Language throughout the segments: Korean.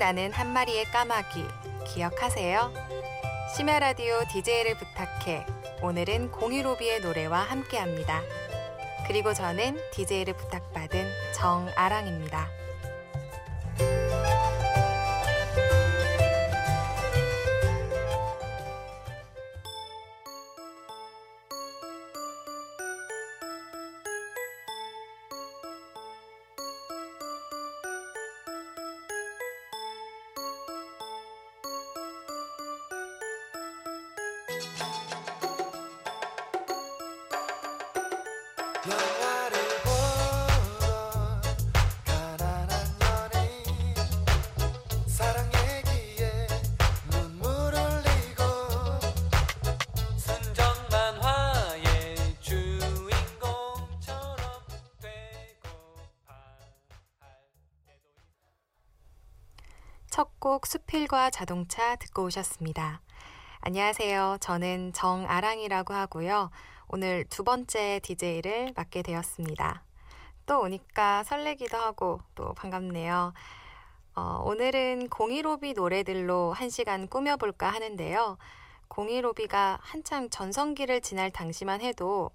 나는 한 마리의 까마귀 기억하세요? 심야 라디오 DJ를 부탁해 오늘은 공유로비의 노래와 함께합니다. 그리고 저는 DJ를 부탁받은 정아랑입니다. 첫곡 수필과 자동차 듣고 오셨습니다. 안녕하세요. 저는 정아랑이라고 하고요. 오늘 두 번째 DJ를 맡게 되었습니다. 또 오니까 설레기도 하고 또 반갑네요. 어, 오늘은 공이로비 노래들로 한 시간 꾸며볼까 하는데요. 공이로비가 한창 전성기를 지날 당시만 해도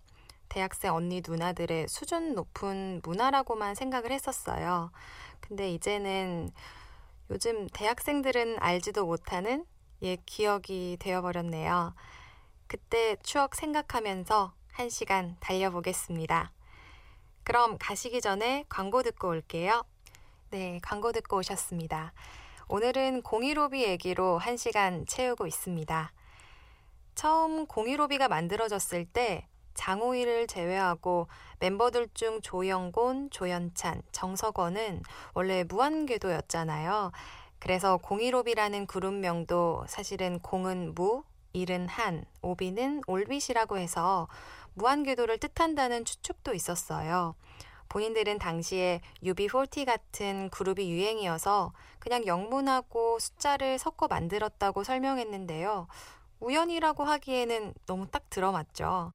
대학생 언니 누나들의 수준 높은 문화라고만 생각을 했었어요. 근데 이제는 요즘 대학생들은 알지도 못하는 옛 기억이 되어버렸네요. 그때 추억 생각하면서 한 시간 달려보겠습니다. 그럼 가시기 전에 광고 듣고 올게요. 네, 광고 듣고 오셨습니다. 오늘은 공이로비 얘기로 한 시간 채우고 있습니다. 처음 공이로비가 만들어졌을 때 장호일을 제외하고 멤버들 중 조영곤, 조연찬, 정석원은 원래 무한궤도였잖아요. 그래서 공이로비라는 그룹명도 사실은 공은 무, 일은 한, 오비는 올빗이라고 해서 무한궤도를 뜻한다는 추측도 있었어요. 본인들은 당시에 UB40 같은 그룹이 유행이어서 그냥 영문하고 숫자를 섞어 만들었다고 설명했는데요. 우연이라고 하기에는 너무 딱 들어맞죠.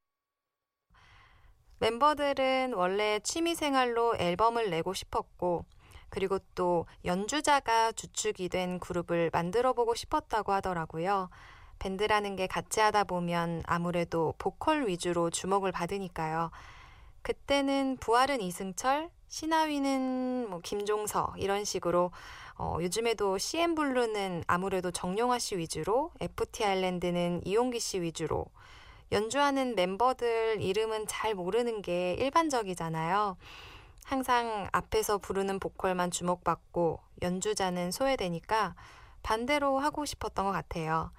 멤버들은 원래 취미생활로 앨범을 내고 싶었고, 그리고 또 연주자가 주축이 된 그룹을 만들어 보고 싶었다고 하더라고요. 밴드라는 게 같이 하다 보면 아무래도 보컬 위주로 주목을 받으니까요. 그때는 부활은 이승철, 신하위는 뭐 김종서 이런 식으로 어, 요즘에도 CN블루는 아무래도 정용화 씨 위주로, FT 아일랜드는 이용기 씨 위주로 연주하는 멤버들 이름은 잘 모르는 게 일반적이잖아요. 항상 앞에서 부르는 보컬만 주목받고 연주자는 소외되니까 반대로 하고 싶었던 것 같아요.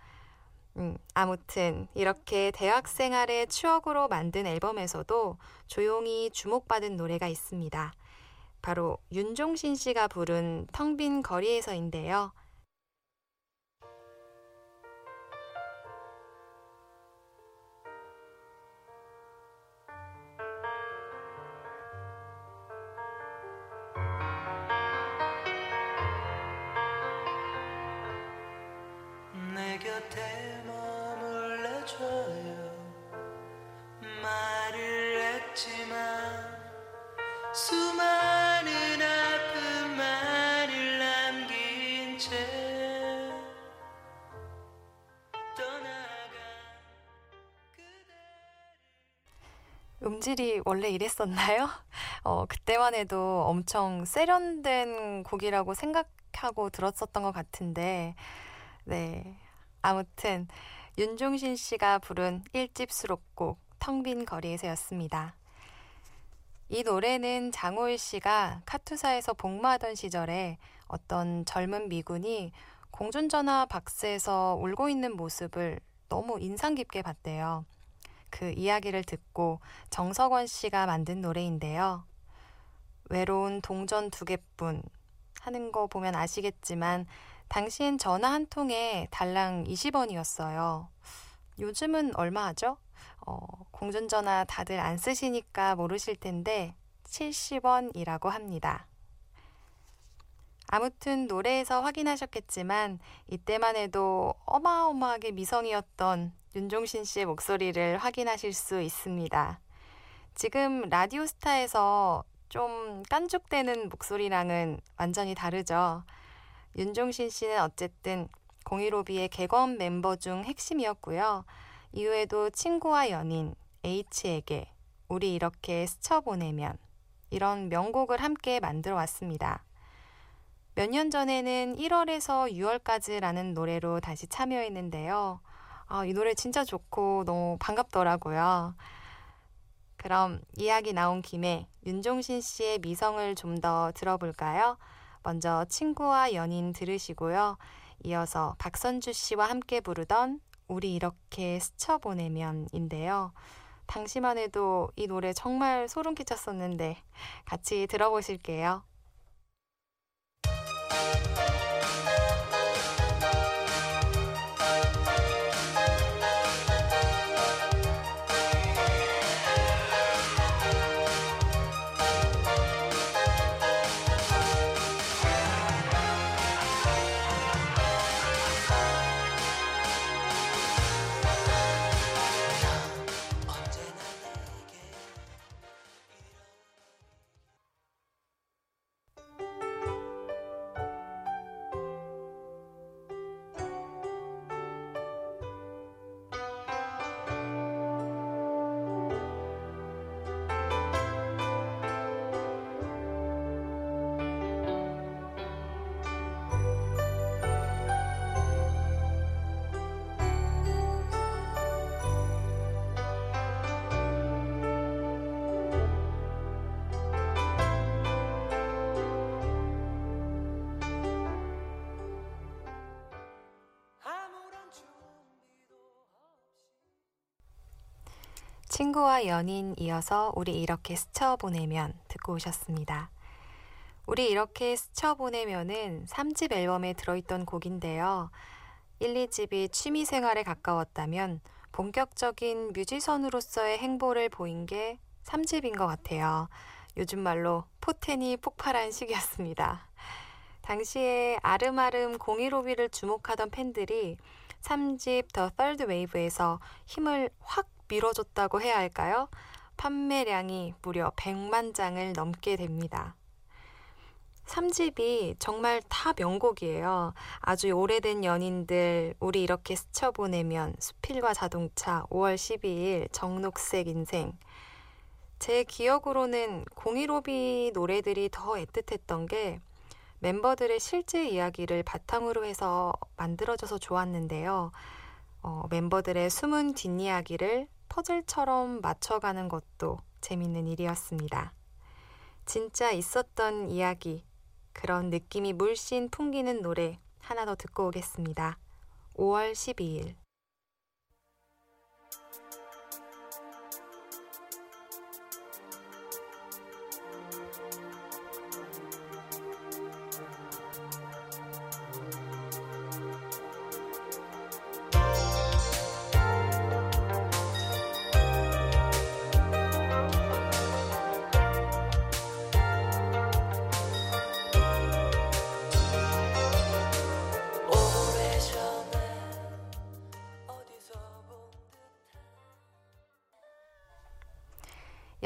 음, 아무튼 이렇게 대학 생활의 추억으로 만든 앨범에서도 조용히 주목받은 노래가 있습니다. 바로 윤종신 씨가 부른 텅 빈 거리에서인데요. 음질이 원래 이랬었나요? 어, 그때만 해도 엄청 세련된 곡이라고 생각하고 들었었던 것 같은데, 네. 아무튼, 윤종신 씨가 부른 1집 수록곡 텅 빈 거리에서였습니다. 이 노래는 장호일 씨가 카투사에서 복무하던 시절에 어떤 젊은 미군이 공중전화 박스에서 울고 있는 모습을 너무 인상 깊게 봤대요. 그 이야기를 듣고 정석원 씨가 만든 노래인데요. 외로운 동전 두 개뿐 하는 거 보면 아시겠지만 당시엔 전화 한 통에 달랑 20원이었어요. 요즘은 얼마 하죠? 어, 공중전화 다들 안 쓰시니까 모르실 텐데 70원이라고 합니다. 아무튼 노래에서 확인하셨겠지만 이때만 해도 어마어마하게 미성이었던 윤종신 씨의 목소리를 확인하실 수 있습니다. 지금 라디오스타에서 좀 깐죽대는 목소리랑은 완전히 다르죠. 윤종신 씨는 어쨌든 공일오비의 개건 멤버 중 핵심이었고요. 이후에도 친구와 연인, H에게 우리 이렇게 스쳐보내면 이런 명곡을 함께 만들어 왔습니다. 몇 년 전에는 1월에서 6월까지라는 노래로 다시 참여했는데요. 아, 이 노래 진짜 좋고 너무 반갑더라고요. 그럼 이야기 나온 김에 윤종신 씨의 미성을 좀 더 들어볼까요? 먼저 친구와 연인 들으시고요. 이어서 박선주 씨와 함께 부르던 우리 이렇게 스쳐 보내면인데요. 당시만 해도 이 노래 정말 소름 끼쳤었는데 같이 들어보실게요. 친구와 연인 이어서 우리 이렇게 스쳐보내면 듣고 오셨습니다. 우리 이렇게 스쳐보내면은 3집 앨범에 들어있던 곡인데요. 1, 2집이 취미 생활에 가까웠다면 본격적인 뮤지션으로서의 행보를 보인 게 3집인 것 같아요. 요즘 말로 포텐이 폭발한 시기였습니다. 당시에 아름아름 015B를 주목하던 팬들이 3집 더 Third Wave에서 힘을 확 밀어줬다고 해야 할까요? 판매량이 무려 100만 장을 넘게 됩니다. 3집이 정말 다 명곡이에요. 아주 오래된 연인들, 우리 이렇게 스쳐보내면, 수필과 자동차, 5월 12일, 정록색 인생. 제 기억으로는 015B 노래들이 더 애틋했던 게 멤버들의 실제 이야기를 바탕으로 해서 만들어져서 좋았는데요. 어, 멤버들의 숨은 뒷이야기를 퍼즐처럼 맞춰가는 것도 재밌는 일이었습니다. 진짜 있었던 이야기, 그런 느낌이 물씬 풍기는 노래 하나 더 듣고 오겠습니다. 5월 12일.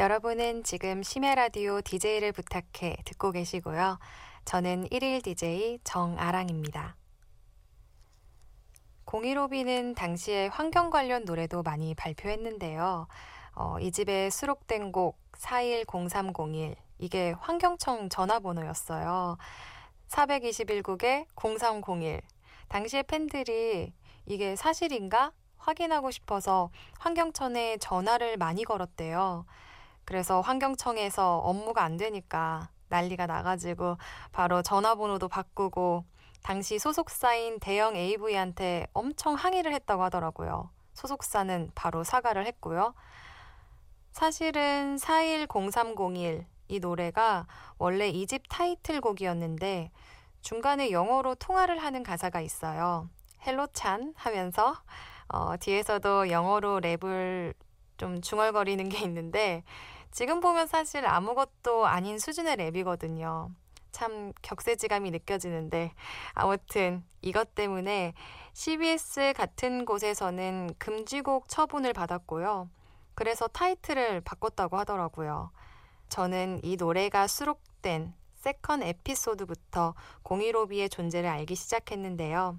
여러분은 지금 심야 라디오 DJ를 부탁해 듣고 계시고요. 저는 1일 DJ 정아랑입니다. 015B는 당시에 환경 관련 노래도 많이 발표했는데요. 어, 이 집에 수록된 곡 410301 이게 환경청 전화번호였어요. 421국에 0301 당시에 팬들이 이게 사실인가 확인하고 싶어서 환경청에 전화를 많이 걸었대요. 그래서 환경청에서 업무가 안 되니까 난리가 나가지고 바로 전화번호도 바꾸고 당시 소속사인 대형 AV한테 엄청 항의를 했다고 하더라고요. 소속사는 바로 사과를 했고요. 사실은 410301 이 노래가 원래 이 집 타이틀곡이었는데 중간에 영어로 통화를 하는 가사가 있어요. Hello 찬 하면서 어, 뒤에서도 영어로 랩을 좀 중얼거리는 게 있는데 지금 보면 사실 아무것도 아닌 수준의 랩이거든요. 참 격세지감이 느껴지는데 아무튼 이것 때문에 CBS 같은 곳에서는 금지곡 처분을 받았고요. 그래서 타이틀을 바꿨다고 하더라고요. 저는 이 노래가 수록된 Second Episode부터 015B의 존재를 알기 시작했는데요.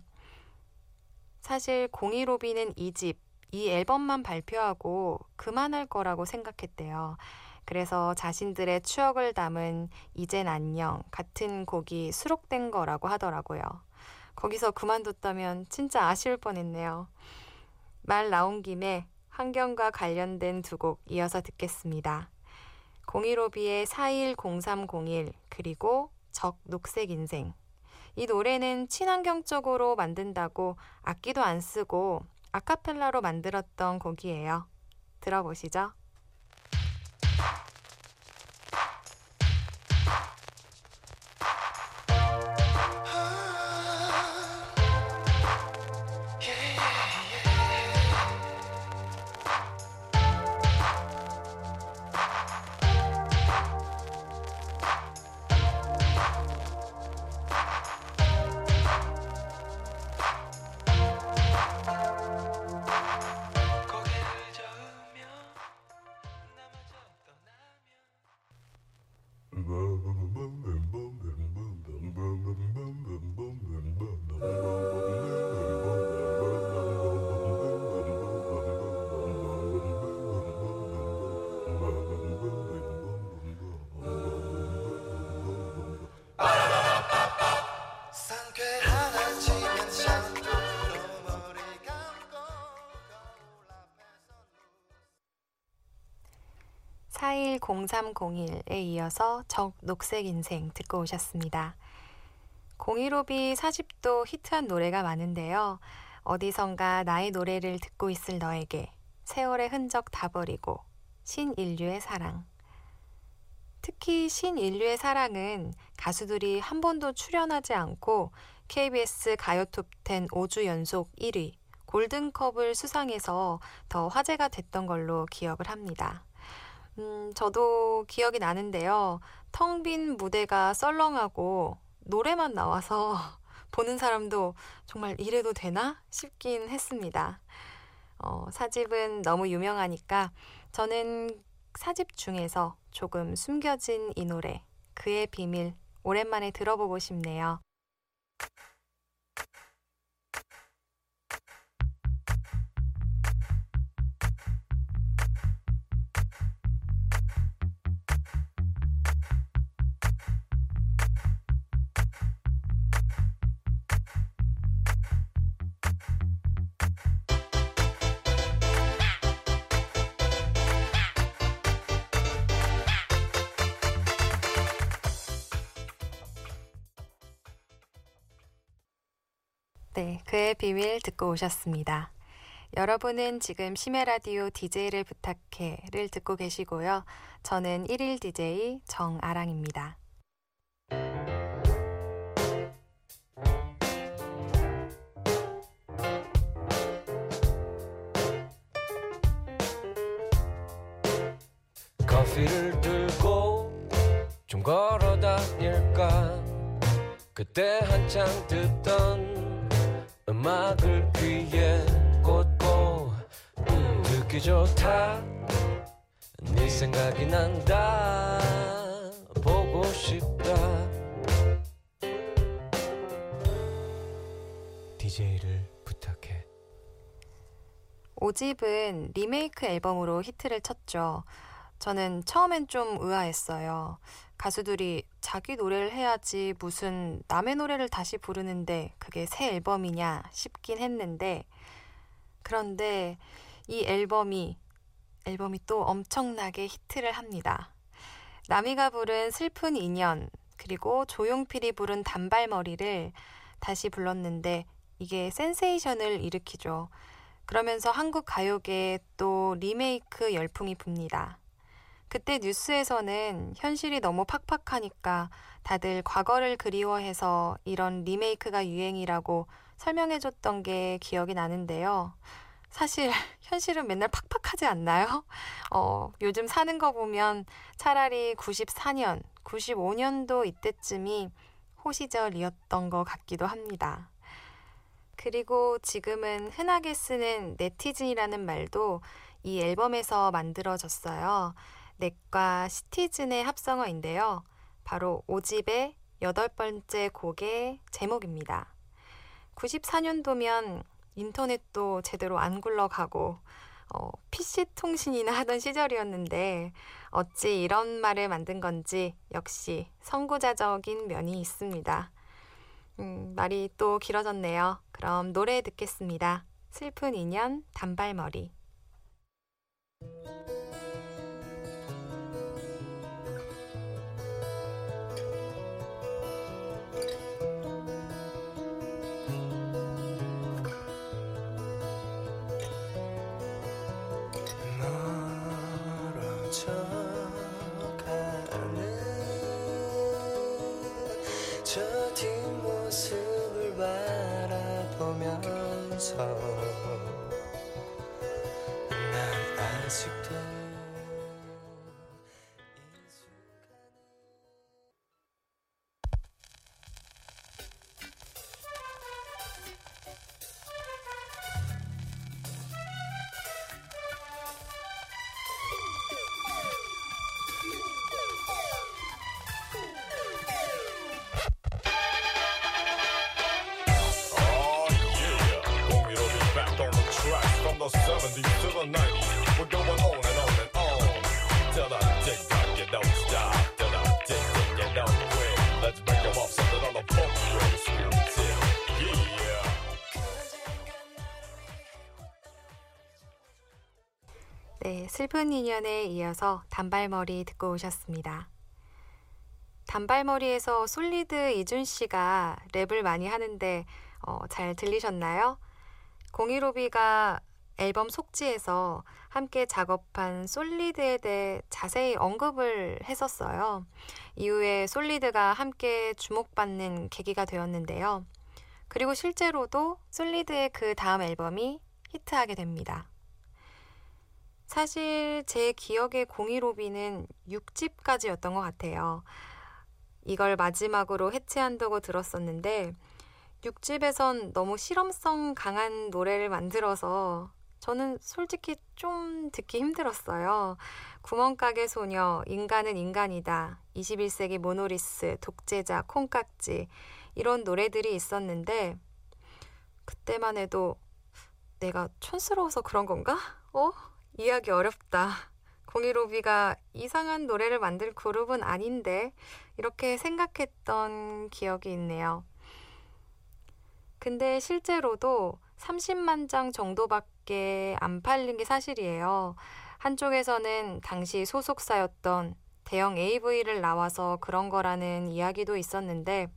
사실 015B는 이 집, 이 앨범만 발표하고 그만할 거라고 생각했대요. 그래서 자신들의 추억을 담은 이젠 안녕 같은 곡이 수록된 거라고 하더라고요. 거기서 그만뒀다면 진짜 아쉬울 뻔했네요. 말 나온 김에 환경과 관련된 두 곡 이어서 듣겠습니다. 015B의 410301 그리고 적 녹색 인생 이 노래는 친환경적으로 만든다고 악기도 안 쓰고 아카펠라로 만들었던 곡이에요. 들어보시죠. 0301에 이어서 적 녹색 인생 듣고 오셨습니다. 015비 40도 히트한 노래가 많은데요. 어디선가 나의 노래를 듣고 있을 너에게 세월의 흔적 다 버리고 신인류의 사랑 특히 신인류의 사랑은 가수들이 한 번도 출연하지 않고 KBS 가요 톱10 5주 연속 1위, 골든컵을 수상해서 더 화제가 됐던 걸로 기억을 합니다. 음, 저도 기억이 나는데요. 텅 빈 무대가 썰렁하고 노래만 나와서 보는 사람도 정말 이래도 되나 싶긴 했습니다. 어, 사집은 너무 유명하니까 저는 사집 중에서 조금 숨겨진 이 노래, 그의 비밀, 오랜만에 들어보고 싶네요. 네, 그의 비밀 듣고 오셨습니다. 여러분은 지금 심해 라디오 DJ를 부탁해를 듣고 계시고요. 저는 1일 DJ 정아랑입니다. 커피를 들고 좀 걸어 다닐까 그때 한창 듣던 음악을 귀에 꽂고 음, 듣기 좋다. 네 생각이 난다. 보고 싶다. DJ를 부탁해. 5집은 리메이크 앨범으로 히트를 쳤죠. 저는 처음엔 좀 의아했어요. 가수들이 자기 노래를 해야지 무슨 남의 노래를 다시 부르는데 그게 새 앨범이냐 싶긴 했는데 그런데 이 앨범이 앨범이 또 엄청나게 히트를 합니다. 나미가 부른 슬픈 인연 그리고 조용필이 부른 단발머리를 다시 불렀는데 이게 센세이션을 일으키죠. 그러면서 한국 가요계에 또 리메이크 열풍이 붑니다. 그때 뉴스에서는 현실이 너무 팍팍하니까 다들 과거를 그리워해서 이런 리메이크가 유행이라고 설명해줬던 게 기억이 나는데요. 사실 현실은 맨날 팍팍하지 않나요? 어, 요즘 사는 거 보면 차라리 94년, 95년도 이때쯤이 호시절이었던 것 같기도 합니다. 그리고 지금은 흔하게 쓰는 네티즌이라는 말도 이 앨범에서 만들어졌어요. 넷과 시티즌의 합성어인데요. 바로 5집의 여덟 번째 곡의 제목입니다. 94년도면 인터넷도 제대로 안 굴러가고 어, PC 통신이나 하던 시절이었는데 어찌 이런 말을 만든 건지 역시 선구자적인 면이 있습니다. 음, 말이 또 길어졌네요. 그럼 노래 듣겠습니다. 슬픈 인연 단발머리. 바라보면서 난 아직 슬픈 인연에 이어서 단발머리 듣고 오셨습니다. 단발머리에서 솔리드 이준 씨가 랩을 많이 하는데 어, 잘 들리셨나요? 공이로비가 앨범 속지에서 함께 작업한 솔리드에 대해 자세히 언급을 했었어요. 이후에 솔리드가 함께 주목받는 계기가 되었는데요. 그리고 실제로도 솔리드의 그 다음 앨범이 히트하게 됩니다. 사실 제 기억의 공이로비는 6집까지였던 것 같아요. 이걸 마지막으로 해체한다고 들었었는데 6집에선 너무 실험성 강한 노래를 만들어서 저는 솔직히 좀 듣기 힘들었어요. 구멍가게 소녀, 인간은 인간이다, 21세기 모노리스, 독재자, 콩깍지 이런 노래들이 있었는데 그때만 해도 내가 촌스러워서 그런 건가? 어? 이해하기 어렵다. 공이로비가 이상한 노래를 만들 그룹은 아닌데 이렇게 생각했던 기억이 있네요. 근데 실제로도 30만 장 정도밖에 안 팔린 게 사실이에요. 한쪽에서는 당시 소속사였던 대영 AV를 나와서 그런 거라는 이야기도 있었는데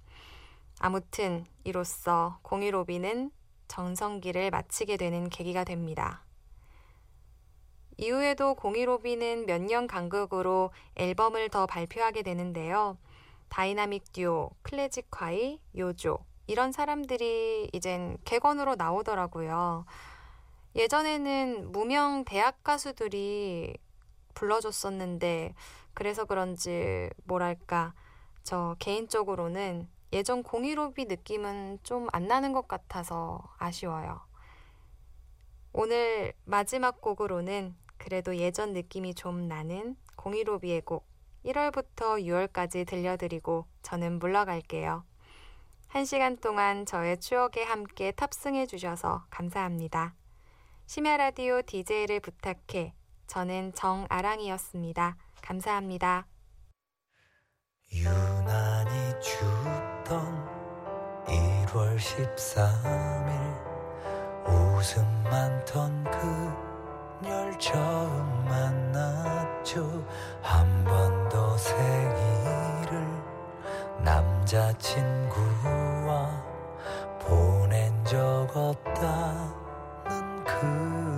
아무튼 이로써 공일오비는 전성기를 마치게 되는 계기가 됩니다. 이후에도 공일오비는 몇 년 간극으로 앨범을 더 발표하게 되는데요. 다이나믹 듀오, 클래지콰이, 요조 이런 사람들이 이젠 객원으로 나오더라고요. 예전에는 무명 대학 가수들이 불러줬었는데 그래서 그런지 뭐랄까 저 개인적으로는 예전 공이로비 느낌은 좀 안 나는 것 같아서 아쉬워요. 오늘 마지막 곡으로는 그래도 예전 느낌이 좀 나는 공이로비의 곡 1월부터 6월까지 들려드리고 저는 물러갈게요. 한 시간 동안 저의 추억에 함께 탑승해 주셔서 감사합니다. 심야 라디오 DJ를 부탁해. 저는 정아랑이었습니다. 감사합니다. 유난히 춥던 1월 13일 웃음 많던 그 널 처음 만났죠. 한 번도 생일을 남자친구와 보낸 적 없다는 그